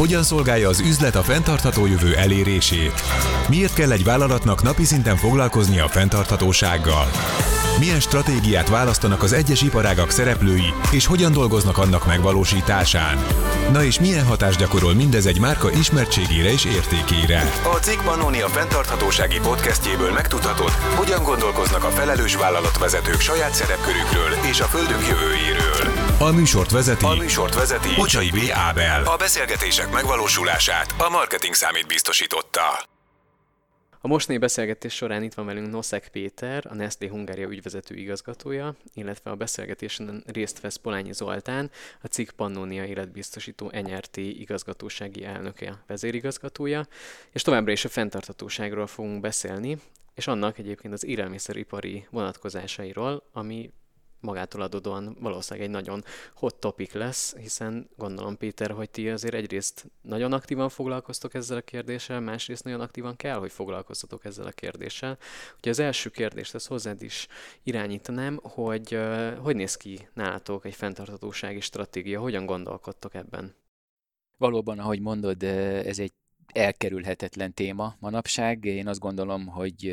Hogyan szolgálja az üzlet a fenntartható jövő elérését? Miért kell egy vállalatnak napi szinten foglalkoznia a fenntarthatósággal? Milyen stratégiát választanak az egyes iparágak szereplői, és hogyan dolgoznak annak megvalósításán? Na és milyen hatást gyakorol mindez egy márka ismertségére és értékére? A Cikk Pannonia fenntarthatósági podcastjéből megtudhatod, hogyan gondolkoznak a felelős vállalatvezetők saját szerepkörükről és a földünk jövőjéről. A műsort vezeti, a műsort vezeti Bocsai B. Ábel. A beszélgetések megvalósulását a marketing számít biztosította. A mostani beszélgetés során itt van velünk Noszek Péter, a Nestlé Hungária ügyvezető igazgatója, illetve a beszélgetésen részt vesz Polányi Zoltán, a CIK Pannonia életbiztosító NRT igazgatósági elnöke, vezérigazgatója, és továbbra is a fenntarthatóságról fogunk beszélni, és annak egyébként az élelmiszeripari vonatkozásairól, ami magától adódóan valószínűleg egy nagyon hot topic lesz, hiszen gondolom Péter, hogy ti azért egyrészt nagyon aktívan foglalkoztok ezzel a kérdéssel, másrészt nagyon aktívan kell, hogy foglalkoztatok ezzel a kérdéssel. Ugye az első kérdést, ezt hozzád is irányítanám, hogy hogy néz ki nálatok egy fenntarthatósági stratégia, hogyan gondolkodtok ebben? Valóban, ahogy mondod, ez egy elkerülhetetlen téma manapság. Én azt gondolom, hogy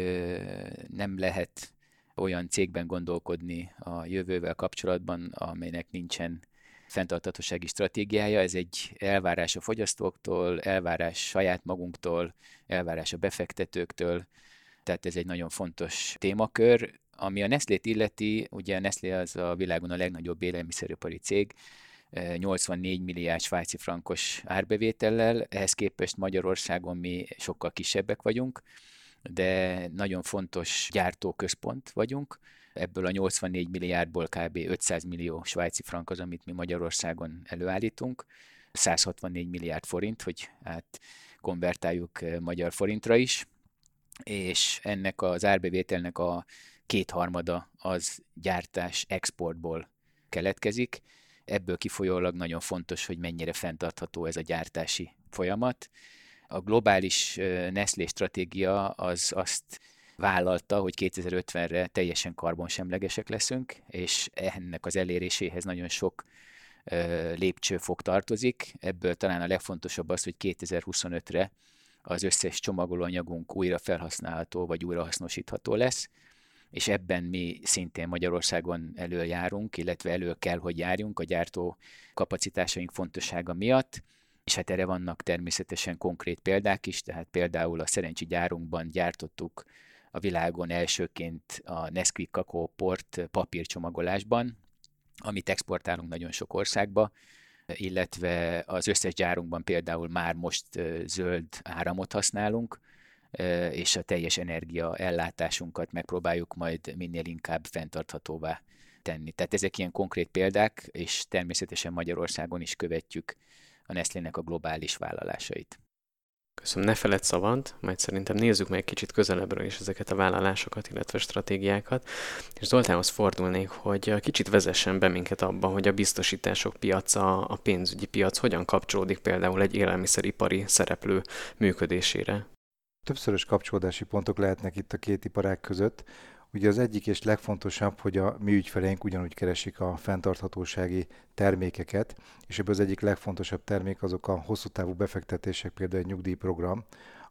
nem lehet olyan cégben gondolkodni a jövővel kapcsolatban, amelynek nincsen fenntartatósági stratégiája. Ez egy elvárás a fogyasztóktól, elvárás saját magunktól, elvárás a befektetőktől, tehát ez egy nagyon fontos témakör. Ami a Nestlé-t illeti, ugye a Nestlé az a világon a legnagyobb élelmiszeripari cég, 84 milliárd svájci frankos árbevétellel, ehhez képest Magyarországon mi sokkal kisebbek vagyunk de nagyon fontos gyártóközpont vagyunk. Ebből a 84 milliárdból kb. 500 millió svájci frank az, amit mi Magyarországon előállítunk. 164 milliárd forint, hogy hát konvertáljuk eh, magyar forintra is, és ennek az árbevételnek a kétharmada az gyártás exportból keletkezik. Ebből kifolyólag nagyon fontos, hogy mennyire fenntartható ez a gyártási folyamat, a globális Nestlé stratégia az azt vállalta, hogy 2050-re teljesen karbonsemlegesek leszünk, és ennek az eléréséhez nagyon sok lépcsőfok tartozik. Ebből talán a legfontosabb az, hogy 2025-re az összes csomagolóanyagunk újra felhasználható vagy újrahasznosítható lesz, és ebben mi szintén Magyarországon előjárunk, illetve elő kell, hogy járjunk a gyártó kapacitásaink fontossága miatt és hát erre vannak természetesen konkrét példák is, tehát például a Szerencsi gyárunkban gyártottuk a világon elsőként a Nesquik kakaóport papírcsomagolásban, amit exportálunk nagyon sok országba, illetve az összes gyárunkban például már most zöld áramot használunk, és a teljes energia ellátásunkat megpróbáljuk majd minél inkább fenntarthatóvá tenni. Tehát ezek ilyen konkrét példák, és természetesen Magyarországon is követjük a Nestlének a globális vállalásait. Köszönöm, ne feled szavant, majd szerintem nézzük meg egy kicsit közelebbről is ezeket a vállalásokat, illetve stratégiákat. És Zoltánhoz fordulnék, hogy kicsit vezessen be minket abban, hogy a biztosítások piaca, a pénzügyi piac hogyan kapcsolódik például egy élelmiszeripari szereplő működésére. Többszörös kapcsolódási pontok lehetnek itt a két iparág között. Ugye az egyik és legfontosabb, hogy a mi ügyfeleink ugyanúgy keresik a fenntarthatósági termékeket, és ebből az egyik legfontosabb termék azok a hosszú távú befektetések, például egy nyugdíjprogram,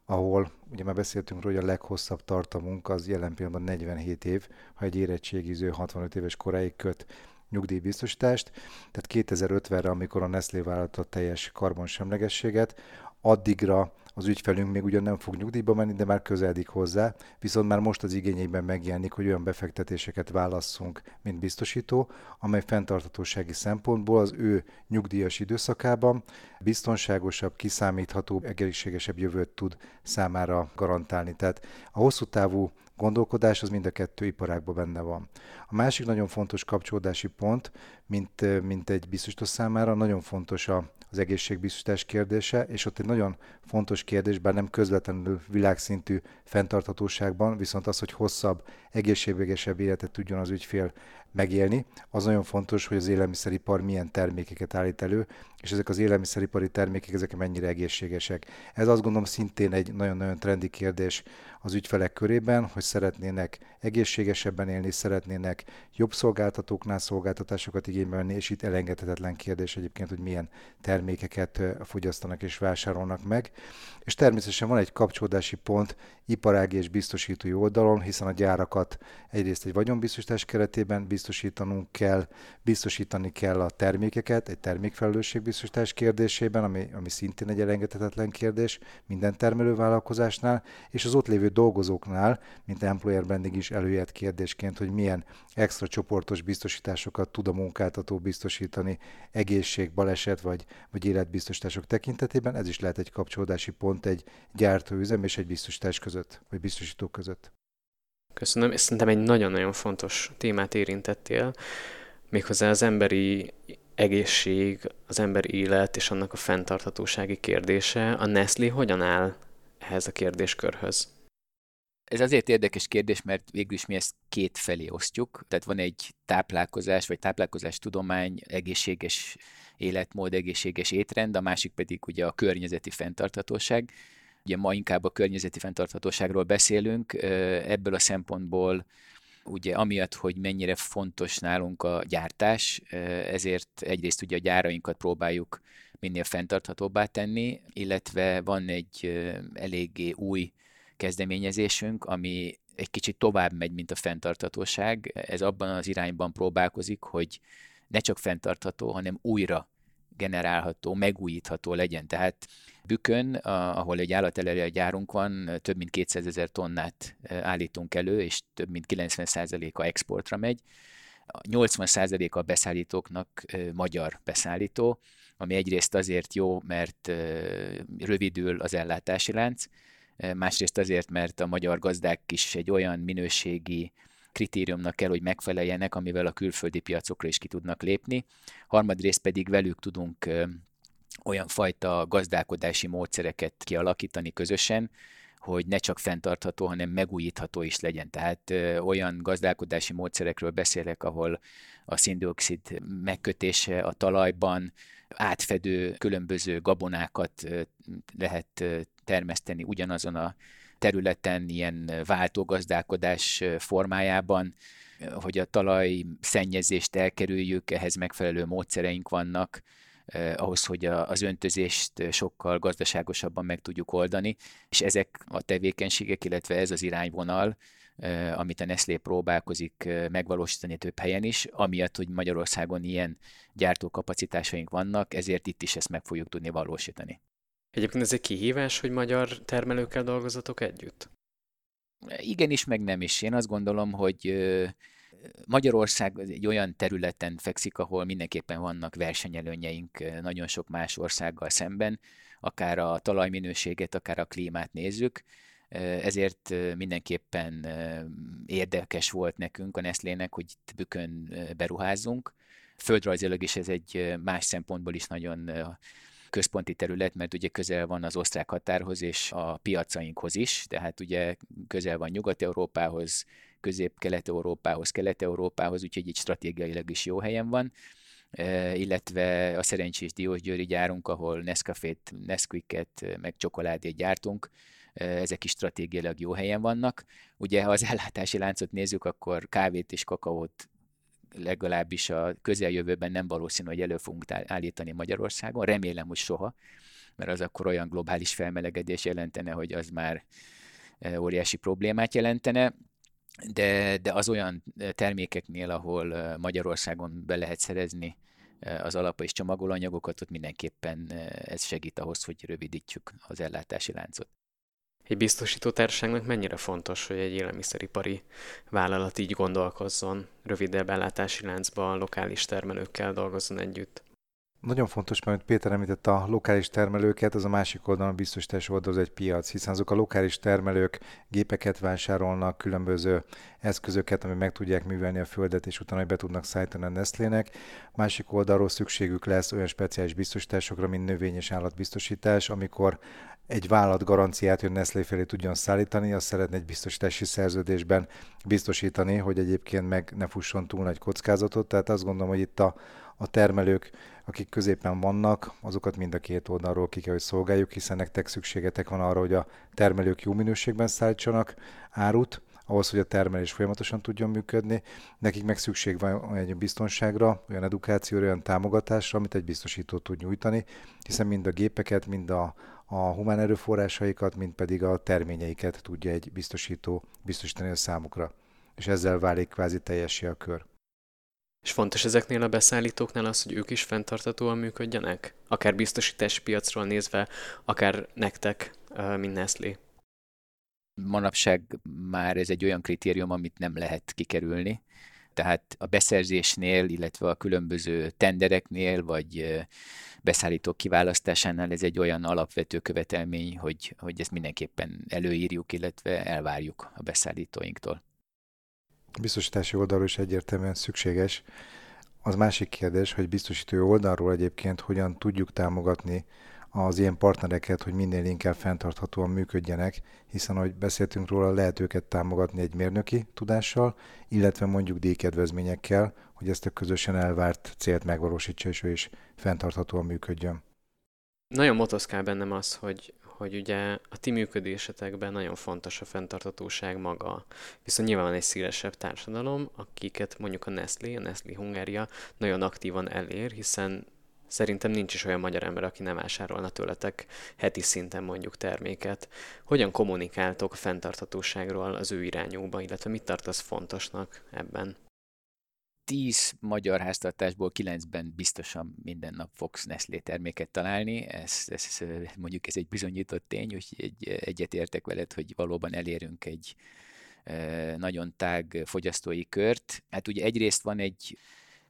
ahol ugye már beszéltünk róla, hogy a leghosszabb tartamunk az jelen pillanatban 47 év, ha egy érettségiző 65 éves koráig köt nyugdíjbiztosítást. Tehát 2050-re, amikor a Nestlé vállalta teljes karbonsemlegességet, addigra az ügyfelünk még ugyan nem fog nyugdíjba menni, de már közeledik hozzá, viszont már most az igényeiben megjelenik, hogy olyan befektetéseket válasszunk, mint biztosító, amely fenntarthatósági szempontból az ő nyugdíjas időszakában biztonságosabb, kiszámíthatóbb, egészségesebb jövőt tud számára garantálni. Tehát a hosszú távú gondolkodás az mind a kettő iparágban benne van. A másik nagyon fontos kapcsolódási pont, mint, mint egy biztosító számára, nagyon fontos a, az egészségbiztosítás kérdése, és ott egy nagyon fontos kérdés, bár nem közvetlenül világszintű fenntarthatóságban, viszont az, hogy hosszabb, egészségesebb életet tudjon az ügyfél megélni, az nagyon fontos, hogy az élelmiszeripar milyen termékeket állít elő, és ezek az élelmiszeripari termékek, ezek mennyire egészségesek. Ez azt gondolom szintén egy nagyon-nagyon trendi kérdés az ügyfelek körében, hogy szeretnének egészségesebben élni, szeretnének jobb szolgáltatóknál szolgáltatásokat igénybe venni, és itt elengedhetetlen kérdés egyébként, hogy milyen termék termékeket fogyasztanak és vásárolnak meg. És természetesen van egy kapcsolódási pont iparági és biztosítói oldalon, hiszen a gyárakat egyrészt egy vagyonbiztosítás keretében biztosítanunk kell, biztosítani kell a termékeket egy termékfelelősségbiztosítás kérdésében, ami, ami szintén egy elengedhetetlen kérdés minden termelővállalkozásnál, és az ott lévő dolgozóknál, mint employer branding is előjött kérdésként, hogy milyen extra csoportos biztosításokat tud a munkáltató biztosítani egészség, baleset vagy, vagy életbiztosítások tekintetében. Ez is lehet egy kapcsolódási pont egy gyártóüzem és egy biztosítás között, vagy biztosító között. Köszönöm, és szerintem egy nagyon-nagyon fontos témát érintettél, méghozzá az emberi egészség, az emberi élet és annak a fenntarthatósági kérdése. A Nestlé hogyan áll ehhez a kérdéskörhöz? Ez azért érdekes kérdés, mert végül is mi ezt két felé osztjuk. Tehát van egy táplálkozás, vagy táplálkozás tudomány, egészséges életmód, egészséges étrend, a másik pedig ugye a környezeti fenntarthatóság. Ugye ma inkább a környezeti fenntarthatóságról beszélünk, ebből a szempontból ugye amiatt, hogy mennyire fontos nálunk a gyártás, ezért egyrészt ugye a gyárainkat próbáljuk minél fenntarthatóbbá tenni, illetve van egy eléggé új kezdeményezésünk, ami egy kicsit tovább megy, mint a fenntarthatóság. Ez abban az irányban próbálkozik, hogy ne csak fenntartható, hanem újra generálható, megújítható legyen. Tehát Bükön, ahol egy állatelerje gyárunk van, több mint 200 ezer tonnát állítunk elő, és több mint 90%-a exportra megy. 80%-a a beszállítóknak magyar beszállító, ami egyrészt azért jó, mert rövidül az ellátási lánc, másrészt azért, mert a magyar gazdák is egy olyan minőségi kritériumnak kell, hogy megfeleljenek, amivel a külföldi piacokra is ki tudnak lépni. Harmadrészt pedig velük tudunk olyan fajta gazdálkodási módszereket kialakítani közösen, hogy ne csak fenntartható, hanem megújítható is legyen. Tehát ö, olyan gazdálkodási módszerekről beszélek, ahol a szindioxid megkötése a talajban átfedő különböző gabonákat lehet termeszteni ugyanazon a területen, ilyen váltógazdálkodás formájában, hogy a talaj szennyezést elkerüljük, ehhez megfelelő módszereink vannak, ahhoz, hogy az öntözést sokkal gazdaságosabban meg tudjuk oldani, és ezek a tevékenységek, illetve ez az irányvonal, amit a Nestlé próbálkozik megvalósítani több helyen is, amiatt, hogy Magyarországon ilyen gyártókapacitásaink vannak, ezért itt is ezt meg fogjuk tudni valósítani. Egyébként ez egy kihívás, hogy magyar termelőkkel dolgozatok együtt? Igen is, meg nem is. Én azt gondolom, hogy Magyarország egy olyan területen fekszik, ahol mindenképpen vannak versenyelőnyeink nagyon sok más országgal szemben, akár a talajminőséget, akár a klímát nézzük, ezért mindenképpen érdekes volt nekünk a Nestlének, hogy itt bükön beruházzunk. Földrajzilag is ez egy más szempontból is nagyon központi terület, mert ugye közel van az osztrák határhoz és a piacainkhoz is, tehát ugye közel van Nyugat-Európához, Közép-Kelet-Európához, Kelet-Európához, úgyhogy így stratégiailag is jó helyen van illetve a szerencsés Diósgyőri gyárunk, ahol Nescafét, Nesquiket, meg csokoládét gyártunk, ezek is stratégiailag jó helyen vannak. Ugye, ha az ellátási láncot nézzük, akkor kávét és kakaót legalábbis a közeljövőben nem valószínű, hogy elő fogunk állítani Magyarországon. Remélem, hogy soha, mert az akkor olyan globális felmelegedés jelentene, hogy az már e, óriási problémát jelentene. De, de az olyan e, termékeknél, ahol e, Magyarországon be lehet szerezni az alap és csomagolóanyagokat, ott mindenképpen ez segít ahhoz, hogy rövidítsük az ellátási láncot egy biztosítótársaságnak mennyire fontos, hogy egy élelmiszeripari vállalat így gondolkozzon, rövidebb ellátási láncban, lokális termelőkkel dolgozzon együtt? Nagyon fontos, mert Péter említette a lokális termelőket, az a másik oldalon biztosítás oldal az egy piac, hiszen azok a lokális termelők gépeket vásárolnak, különböző eszközöket, ami meg tudják művelni a földet, és utána be tudnak szállítani a Nestlének. Másik oldalról szükségük lesz olyan speciális biztosításokra, mint növény- és állatbiztosítás, amikor egy vállalat garanciát, hogy Nestlé felé tudjon szállítani, azt szeretne egy biztosítási szerződésben biztosítani, hogy egyébként meg ne fusson túl nagy kockázatot. Tehát azt gondolom, hogy itt a, a termelők, akik középen vannak, azokat mind a két oldalról ki kell, hogy szolgáljuk, hiszen nektek szükségetek van arra, hogy a termelők jó minőségben szállítsanak árut, ahhoz, hogy a termelés folyamatosan tudjon működni. Nekik meg szükség van egy biztonságra, olyan edukációra, olyan támogatásra, amit egy biztosító tud nyújtani, hiszen mind a gépeket, mind a, a humán erőforrásaikat, mind pedig a terményeiket tudja egy biztosító biztosítani a számukra. És ezzel válik kvázi teljessé a kör. És fontos ezeknél a beszállítóknál az, hogy ők is fenntartatóan működjenek? Akár biztosítási piacról nézve, akár nektek, mint Nestlé. Manapság már ez egy olyan kritérium, amit nem lehet kikerülni. Tehát a beszerzésnél, illetve a különböző tendereknél, vagy beszállítók kiválasztásánál ez egy olyan alapvető követelmény, hogy, hogy ezt mindenképpen előírjuk, illetve elvárjuk a beszállítóinktól biztosítási oldalról is egyértelműen szükséges. Az másik kérdés, hogy biztosító oldalról egyébként hogyan tudjuk támogatni az ilyen partnereket, hogy minél inkább fenntarthatóan működjenek, hiszen, ahogy beszéltünk róla, lehet őket támogatni egy mérnöki tudással, illetve mondjuk díjkedvezményekkel, hogy ezt a közösen elvárt célt megvalósítsa, és ő is fenntarthatóan működjön. Nagyon motoszkál bennem az, hogy, hogy ugye a ti működésetekben nagyon fontos a fenntartatóság maga. Viszont nyilván van egy szélesebb társadalom, akiket mondjuk a Nestlé, a Nestlé Hungária nagyon aktívan elér, hiszen Szerintem nincs is olyan magyar ember, aki nem vásárolna tőletek heti szinten mondjuk terméket. Hogyan kommunikáltok a fenntarthatóságról az ő irányúba, illetve mit tartasz fontosnak ebben? 10 magyar háztartásból 9-ben biztosan minden nap fogsz Nestlé terméket találni. Ez, ez, mondjuk ez egy bizonyított tény, hogy egy, egyetértek veled, hogy valóban elérünk egy nagyon tág fogyasztói kört. Hát ugye egyrészt van egy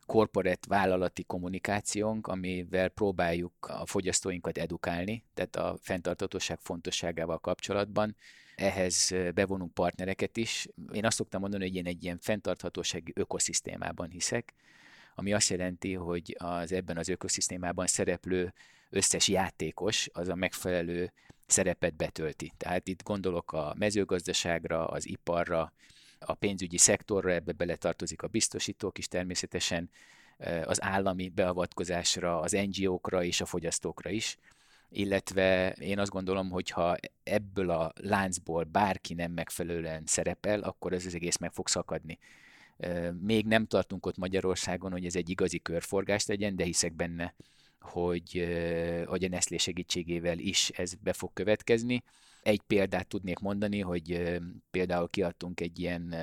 korporát vállalati kommunikációnk, amivel próbáljuk a fogyasztóinkat edukálni, tehát a fenntartatóság fontosságával kapcsolatban. Ehhez bevonunk partnereket is. Én azt szoktam mondani, hogy én egy ilyen fenntarthatósági ökoszisztémában hiszek, ami azt jelenti, hogy az ebben az ökoszisztémában szereplő összes játékos az a megfelelő szerepet betölti. Tehát itt gondolok a mezőgazdaságra, az iparra, a pénzügyi szektorra, ebbe beletartozik a biztosítók is természetesen, az állami beavatkozásra, az NGO-kra és a fogyasztókra is illetve én azt gondolom, hogy ha ebből a láncból bárki nem megfelelően szerepel, akkor ez az egész meg fog szakadni. Még nem tartunk ott Magyarországon, hogy ez egy igazi körforgás legyen, de hiszek benne, hogy, hogy a Nestlé segítségével is ez be fog következni. Egy példát tudnék mondani, hogy például kiadtunk egy ilyen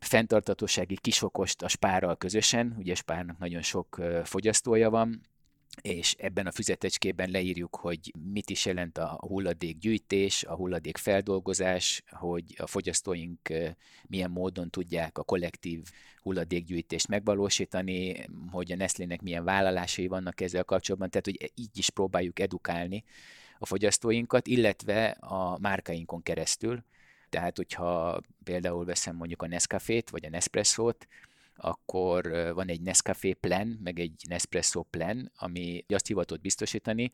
fenntartatósági kisokost a Spárral közösen, ugye Spárnak nagyon sok fogyasztója van, és ebben a füzetecskében leírjuk, hogy mit is jelent a hulladékgyűjtés, a hulladékfeldolgozás, hogy a fogyasztóink milyen módon tudják a kollektív hulladékgyűjtést megvalósítani, hogy a Nestlének milyen vállalásai vannak ezzel kapcsolatban, tehát hogy így is próbáljuk edukálni a fogyasztóinkat, illetve a márkainkon keresztül. Tehát, hogyha például veszem mondjuk a Nescafét vagy a Nespresso-t, akkor van egy Nescafé Plan, meg egy Nespresso Plan, ami azt hivatott biztosítani,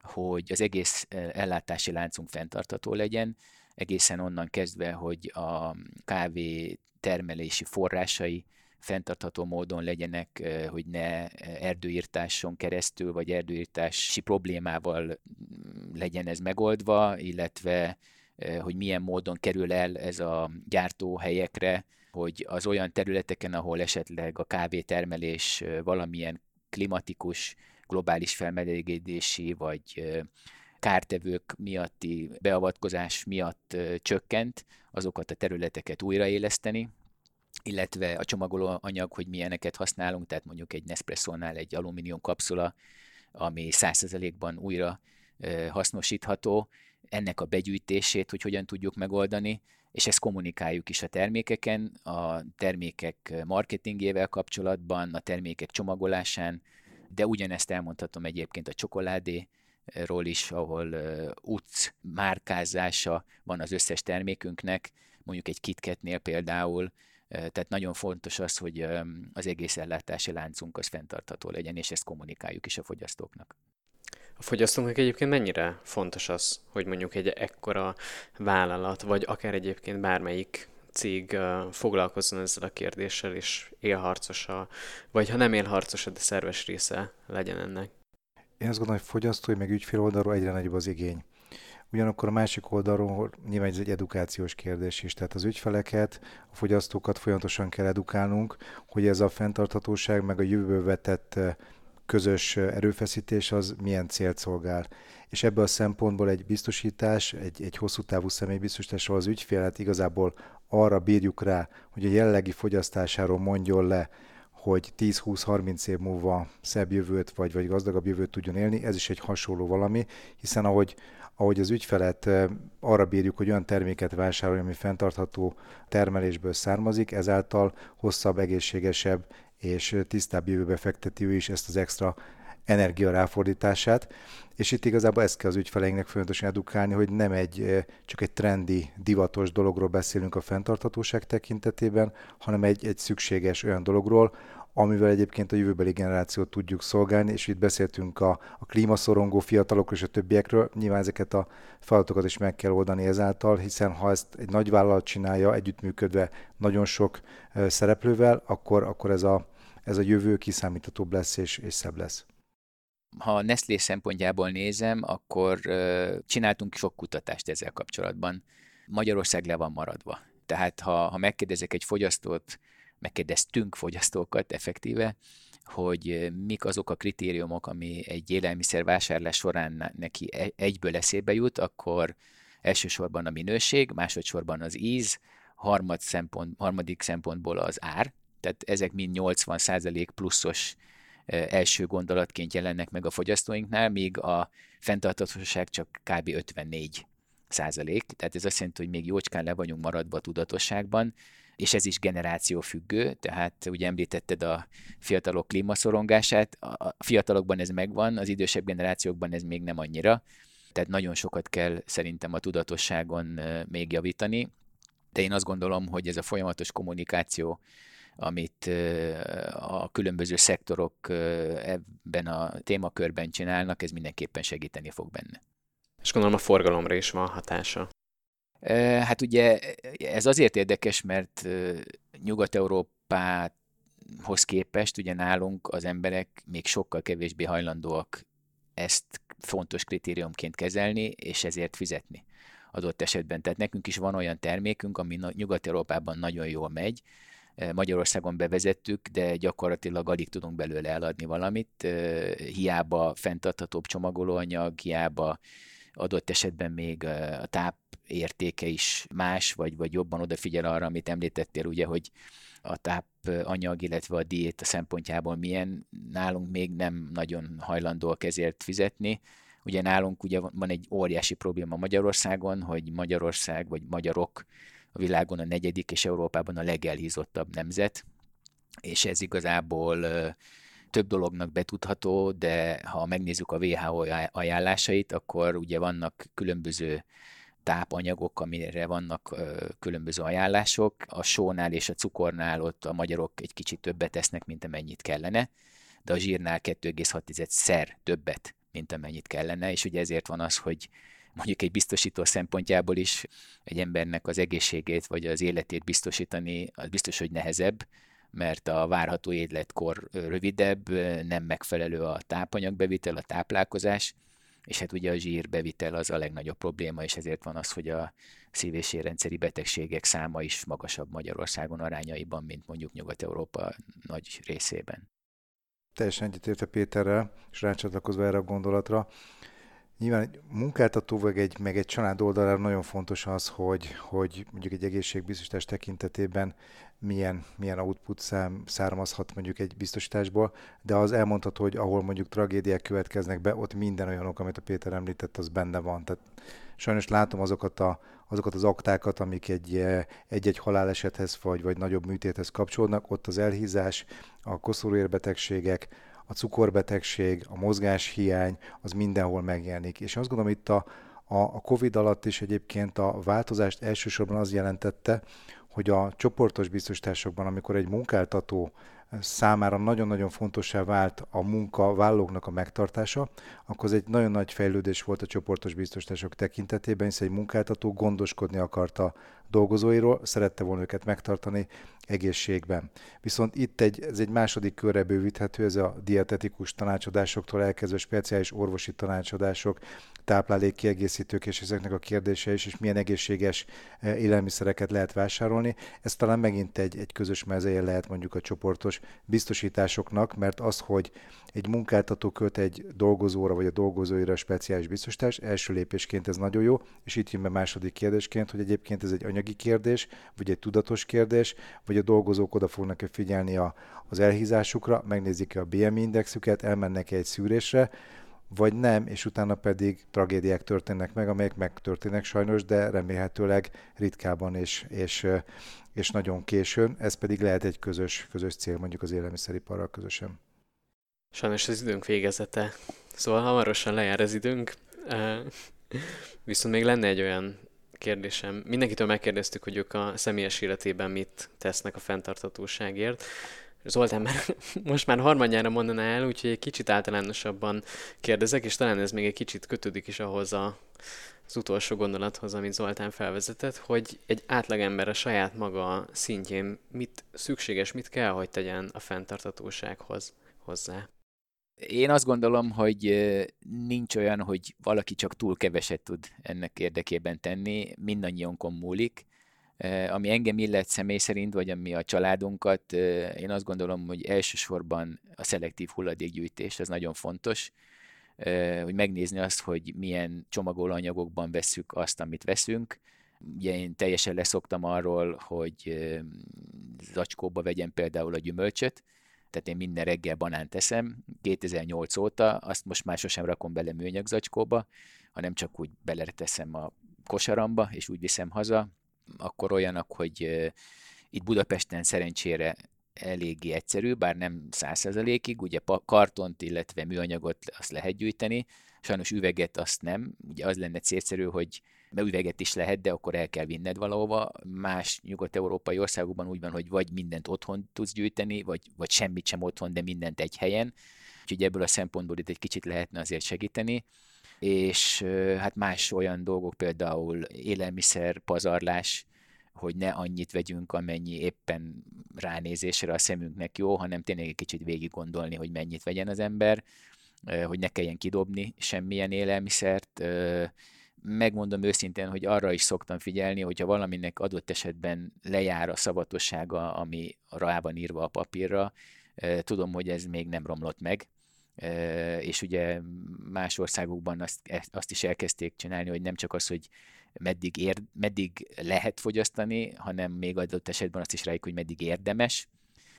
hogy az egész ellátási láncunk fenntartató legyen, egészen onnan kezdve, hogy a kávé termelési forrásai fenntartható módon legyenek, hogy ne erdőírtáson keresztül, vagy erdőírtási problémával legyen ez megoldva, illetve hogy milyen módon kerül el ez a gyártóhelyekre, hogy az olyan területeken, ahol esetleg a kávétermelés valamilyen klimatikus, globális felmelegedési vagy kártevők miatti beavatkozás miatt csökkent, azokat a területeket újraéleszteni, illetve a csomagoló anyag, hogy milyeneket használunk, tehát mondjuk egy Nespresso-nál egy alumínium kapszula, ami 100%-ban újra hasznosítható, ennek a begyűjtését, hogy hogyan tudjuk megoldani, és ezt kommunikáljuk is a termékeken, a termékek marketingével kapcsolatban, a termékek csomagolásán, de ugyanezt elmondhatom egyébként a csokoládéról is, ahol UC márkázása van az összes termékünknek, mondjuk egy KitKatnél például, tehát nagyon fontos az, hogy az egész ellátási láncunk az fenntartható legyen, és ezt kommunikáljuk is a fogyasztóknak. A fogyasztóknak egyébként mennyire fontos az, hogy mondjuk egy ekkora vállalat, vagy akár egyébként bármelyik cég foglalkozzon ezzel a kérdéssel, és élharcosa, vagy ha nem élharcosa, de szerves része legyen ennek? Én azt gondolom, hogy fogyasztói meg ügyfél oldalról egyre nagyobb az igény. Ugyanakkor a másik oldalról nyilván ez egy edukációs kérdés is, tehát az ügyfeleket, a fogyasztókat folyamatosan kell edukálnunk, hogy ez a fenntarthatóság meg a jövőbe vetett közös erőfeszítés az milyen célt szolgál. És ebből a szempontból egy biztosítás, egy, egy hosszú távú személybiztosításról az ügyfélet igazából arra bírjuk rá, hogy a jellegi fogyasztásáról mondjon le, hogy 10-20-30 év múlva szebb jövőt vagy, vagy gazdagabb jövőt tudjon élni, ez is egy hasonló valami, hiszen ahogy, ahogy az ügyfelet arra bírjuk, hogy olyan terméket vásároljon, ami fenntartható termelésből származik, ezáltal hosszabb, egészségesebb és tisztább jövőbe fekteti ő is ezt az extra energia ráfordítását, és itt igazából ezt kell az ügyfeleinknek folyamatosan edukálni, hogy nem egy, csak egy trendi, divatos dologról beszélünk a fenntarthatóság tekintetében, hanem egy, egy szükséges olyan dologról, amivel egyébként a jövőbeli generációt tudjuk szolgálni, és itt beszéltünk a, a klímaszorongó fiatalokról és a többiekről, nyilván ezeket a feladatokat is meg kell oldani ezáltal, hiszen ha ezt egy nagy vállalat csinálja, együttműködve nagyon sok szereplővel, akkor, akkor ez, a, ez a jövő kiszámíthatóbb lesz és, és szebb lesz ha Nestlé szempontjából nézem, akkor csináltunk sok kutatást ezzel kapcsolatban. Magyarország le van maradva. Tehát ha, ha megkérdezek egy fogyasztót, megkérdeztünk fogyasztókat effektíve, hogy mik azok a kritériumok, ami egy élelmiszer vásárlás során neki e, egyből eszébe jut, akkor elsősorban a minőség, másodszorban az íz, harmad szempont, harmadik szempontból az ár, tehát ezek mind 80% pluszos első gondolatként jelennek meg a fogyasztóinknál, míg a fenntarthatóság csak kb. 54 százalék, tehát ez azt jelenti, hogy még jócskán le vagyunk maradva a tudatosságban, és ez is generáció függő, tehát ugye említetted a fiatalok klímaszorongását, a fiatalokban ez megvan, az idősebb generációkban ez még nem annyira, tehát nagyon sokat kell szerintem a tudatosságon még javítani, de én azt gondolom, hogy ez a folyamatos kommunikáció amit a különböző szektorok ebben a témakörben csinálnak, ez mindenképpen segíteni fog benne. És gondolom a forgalomra is van hatása. Hát ugye ez azért érdekes, mert Nyugat-Európához képest ugye nálunk az emberek még sokkal kevésbé hajlandóak ezt fontos kritériumként kezelni, és ezért fizetni adott esetben. Tehát nekünk is van olyan termékünk, ami Nyugat-Európában nagyon jól megy, Magyarországon bevezettük, de gyakorlatilag alig tudunk belőle eladni valamit, hiába fenntarthatóbb csomagolóanyag, hiába adott esetben még a táp értéke is más, vagy, vagy jobban odafigyel arra, amit említettél, ugye, hogy a tápanyag, illetve a diéta szempontjából milyen, nálunk még nem nagyon hajlandóak ezért fizetni. Ugye nálunk ugye van egy óriási probléma Magyarországon, hogy Magyarország vagy magyarok a világon a negyedik és Európában a legelhízottabb nemzet, és ez igazából több dolognak betudható, de ha megnézzük a WHO ajánlásait, akkor ugye vannak különböző tápanyagok, amire vannak különböző ajánlások. A sónál és a cukornál ott a magyarok egy kicsit többet tesznek, mint amennyit kellene, de a zsírnál 2,6-szer többet, mint amennyit kellene, és ugye ezért van az, hogy mondjuk egy biztosító szempontjából is egy embernek az egészségét vagy az életét biztosítani, az biztos, hogy nehezebb, mert a várható életkor rövidebb, nem megfelelő a tápanyagbevitel, a táplálkozás, és hát ugye a zsírbevitel az a legnagyobb probléma, és ezért van az, hogy a szív- és érrendszeri betegségek száma is magasabb Magyarországon arányaiban, mint mondjuk Nyugat-Európa nagy részében. Teljesen egyetérte Péterrel, és rácsatlakozva erre a gondolatra, Nyilván egy munkáltató vagy egy, meg egy család oldalára nagyon fontos az, hogy, hogy mondjuk egy egészségbiztosítás tekintetében milyen, milyen output szám, származhat mondjuk egy biztosításból, de az elmondható, hogy ahol mondjuk tragédiák következnek be, ott minden olyanok, amit a Péter említett, az benne van. Tehát sajnos látom azokat, a, azokat az aktákat, amik egy, egy-egy halálesethez vagy, vagy nagyobb műtéthez kapcsolódnak, ott az elhízás, a koszorúérbetegségek, a cukorbetegség, a mozgáshiány, az mindenhol megjelenik. És azt gondolom itt a, a, a COVID alatt is egyébként a változást elsősorban az jelentette, hogy a csoportos biztosításokban, amikor egy munkáltató számára nagyon-nagyon fontossá vált a munkavállalóknak a megtartása, akkor ez egy nagyon nagy fejlődés volt a csoportos biztosítások tekintetében, hiszen egy munkáltató gondoskodni akarta dolgozóiról, szerette volna őket megtartani, egészségben. Viszont itt egy, ez egy második körre bővíthető, ez a dietetikus tanácsadásoktól elkezdve speciális orvosi tanácsadások, táplálékkiegészítők és ezeknek a kérdése is, és milyen egészséges e, élelmiszereket lehet vásárolni. Ez talán megint egy, egy közös mezeje lehet mondjuk a csoportos biztosításoknak, mert az, hogy egy munkáltató köt egy dolgozóra vagy a dolgozóira speciális biztosítás, első lépésként ez nagyon jó, és itt jön be második kérdésként, hogy egyébként ez egy anyagi kérdés, vagy egy tudatos kérdés, vagy a dolgozók oda fognak-e figyelni a, az elhízásukra, megnézik-e a BMI indexüket, elmennek-e egy szűrésre, vagy nem, és utána pedig tragédiák történnek meg, amelyek megtörténnek sajnos, de remélhetőleg ritkában és, és, és nagyon későn. Ez pedig lehet egy közös, közös cél mondjuk az élelmiszeriparral közösen. Sajnos az időnk végezete. Szóval hamarosan lejár az időnk. Viszont még lenne egy olyan kérdésem. Mindenkitől megkérdeztük, hogy ők a személyes életében mit tesznek a fenntartatóságért. Zoltán már most már harmadjára mondaná el, úgyhogy egy kicsit általánosabban kérdezek, és talán ez még egy kicsit kötődik is ahhoz a, az utolsó gondolathoz, amit Zoltán felvezetett, hogy egy átlagember a saját maga szintjén mit szükséges, mit kell, hogy tegyen a fenntartatósághoz hozzá. Én azt gondolom, hogy nincs olyan, hogy valaki csak túl keveset tud ennek érdekében tenni, mindannyiunkon múlik. Ami engem illet személy szerint, vagy ami a családunkat, én azt gondolom, hogy elsősorban a szelektív hulladékgyűjtés, ez nagyon fontos, hogy megnézni azt, hogy milyen csomagolóanyagokban vesszük azt, amit veszünk. Ugye én teljesen leszoktam arról, hogy zacskóba vegyem például a gyümölcsöt, tehát én minden reggel banánt teszem, 2008 óta, azt most már sosem rakom bele műanyag zacskóba, hanem csak úgy beleteszem a kosaramba, és úgy viszem haza, akkor olyanak, hogy itt Budapesten szerencsére eléggé egyszerű, bár nem százszerzalékig, ugye kartont, illetve műanyagot azt lehet gyűjteni, sajnos üveget azt nem, ugye az lenne célszerű, hogy mert üveget is lehet, de akkor el kell vinned valahova. Más nyugat-európai országokban úgy van, hogy vagy mindent otthon tudsz gyűjteni, vagy, vagy semmit sem otthon, de mindent egy helyen. Úgyhogy ebből a szempontból itt egy kicsit lehetne azért segíteni és hát más olyan dolgok, például élelmiszer, pazarlás, hogy ne annyit vegyünk, amennyi éppen ránézésre a szemünknek jó, hanem tényleg egy kicsit végig gondolni, hogy mennyit vegyen az ember, hogy ne kelljen kidobni semmilyen élelmiszert. Megmondom őszintén, hogy arra is szoktam figyelni, hogyha valaminek adott esetben lejár a szavatossága, ami rá van írva a papírra, tudom, hogy ez még nem romlott meg, és ugye más országokban azt, azt is elkezdték csinálni, hogy nem csak az, hogy meddig, ér, meddig lehet fogyasztani, hanem még adott esetben azt is rájuk, hogy meddig érdemes.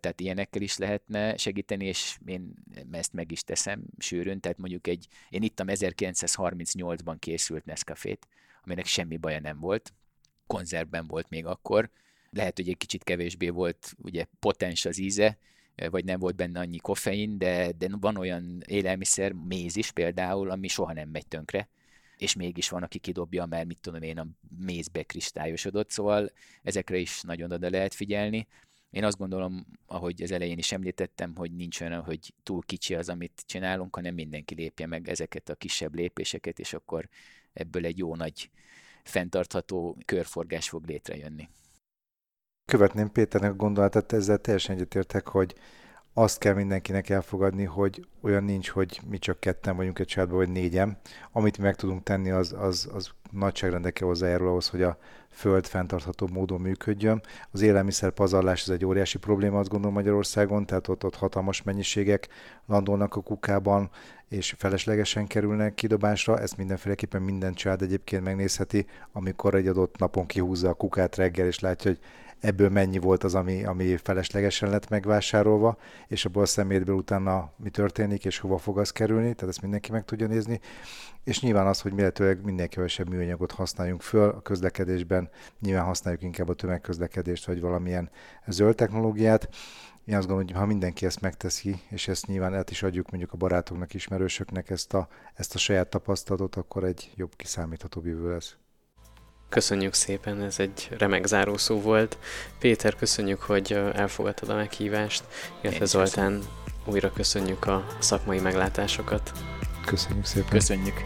Tehát ilyenekkel is lehetne segíteni, és én ezt meg is teszem sűrűn. Tehát mondjuk egy, én ittam 1938-ban készült Nescafét, aminek semmi baja nem volt. Konzervben volt még akkor. Lehet, hogy egy kicsit kevésbé volt ugye potens az íze, vagy nem volt benne annyi koffein, de, de van olyan élelmiszer, méz is például, ami soha nem megy tönkre, és mégis van, aki kidobja, mert mit tudom én, a mézbe kristályosodott, szóval ezekre is nagyon oda lehet figyelni. Én azt gondolom, ahogy az elején is említettem, hogy nincs olyan, hogy túl kicsi az, amit csinálunk, hanem mindenki lépje meg ezeket a kisebb lépéseket, és akkor ebből egy jó nagy fenntartható körforgás fog létrejönni követném Péternek a gondolatát, ezzel teljesen egyetértek, hogy azt kell mindenkinek elfogadni, hogy olyan nincs, hogy mi csak ketten vagyunk egy családban, vagy négyen. Amit mi meg tudunk tenni, az, az, az nagyságrendekkel hozzájárul ahhoz, hogy a föld fenntartható módon működjön. Az élelmiszer pazarlás ez egy óriási probléma, azt gondolom Magyarországon, tehát ott, ott hatalmas mennyiségek landolnak a kukában, és feleslegesen kerülnek kidobásra. Ezt mindenféleképpen minden család egyébként megnézheti, amikor egy adott napon kihúzza a kukát reggel, és látja, hogy ebből mennyi volt az, ami, ami feleslegesen lett megvásárolva, és abból a szemétből utána mi történik, és hova fog az kerülni, tehát ezt mindenki meg tudja nézni. És nyilván az, hogy lehetőleg minél kevesebb műanyagot használjunk föl a közlekedésben, nyilván használjuk inkább a tömegközlekedést, vagy valamilyen zöld technológiát. Én azt gondolom, hogy ha mindenki ezt megteszi, és ezt nyilván át is adjuk mondjuk a barátoknak, ismerősöknek ezt a, ezt a saját tapasztalatot, akkor egy jobb kiszámíthatóbb jövő lesz. Köszönjük szépen, ez egy remek zárószó volt. Péter, köszönjük, hogy elfogadtad a meghívást, illetve Zoltán, újra köszönjük a szakmai meglátásokat. Köszönjük szépen. Köszönjük.